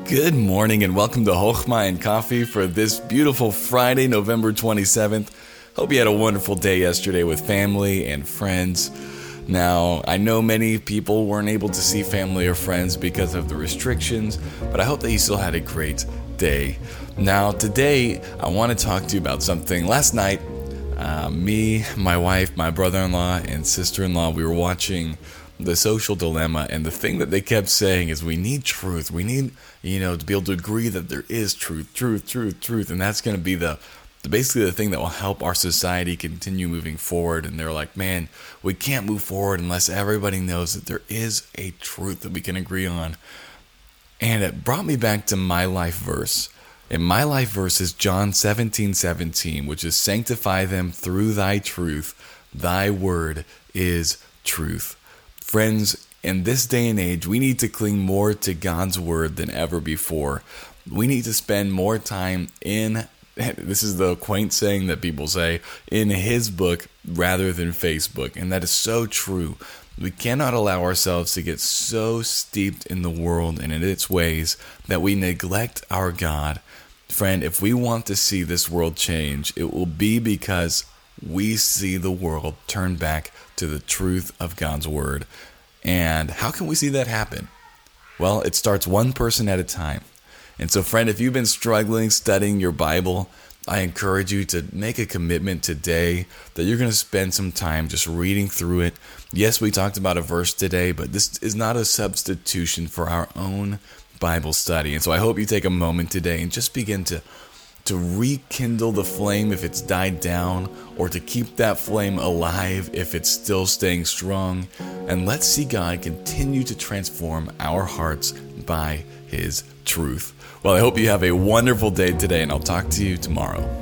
Good morning and welcome to Hochma and Coffee for this beautiful Friday, November 27th. Hope you had a wonderful day yesterday with family and friends. Now, I know many people weren't able to see family or friends because of the restrictions, but I hope that you still had a great day. Now, today, I want to talk to you about something. Last night, uh, me, my wife, my brother in law, and sister in law, we were watching the social dilemma and the thing that they kept saying is we need truth. We need you know to be able to agree that there is truth truth truth truth. And that's going to be the, basically the thing that will help our society continue moving forward. And they're like man we can't move forward unless everybody knows that there is a truth that we can agree on. And it brought me back to my life verse. And my life verse is John 17 17, which is sanctify them through thy truth. Thy word is truth. Friends, in this day and age, we need to cling more to God's word than ever before. We need to spend more time in this is the quaint saying that people say in his book rather than Facebook, and that is so true. We cannot allow ourselves to get so steeped in the world and in its ways that we neglect our God. Friend, if we want to see this world change, it will be because we see the world turn back to the truth of God's Word. And how can we see that happen? Well, it starts one person at a time. And so, friend, if you've been struggling studying your Bible, I encourage you to make a commitment today that you're going to spend some time just reading through it. Yes, we talked about a verse today, but this is not a substitution for our own Bible study. And so I hope you take a moment today and just begin to to rekindle the flame if it's died down, or to keep that flame alive if it's still staying strong. And let's see God continue to transform our hearts by His truth. Well, I hope you have a wonderful day today, and I'll talk to you tomorrow.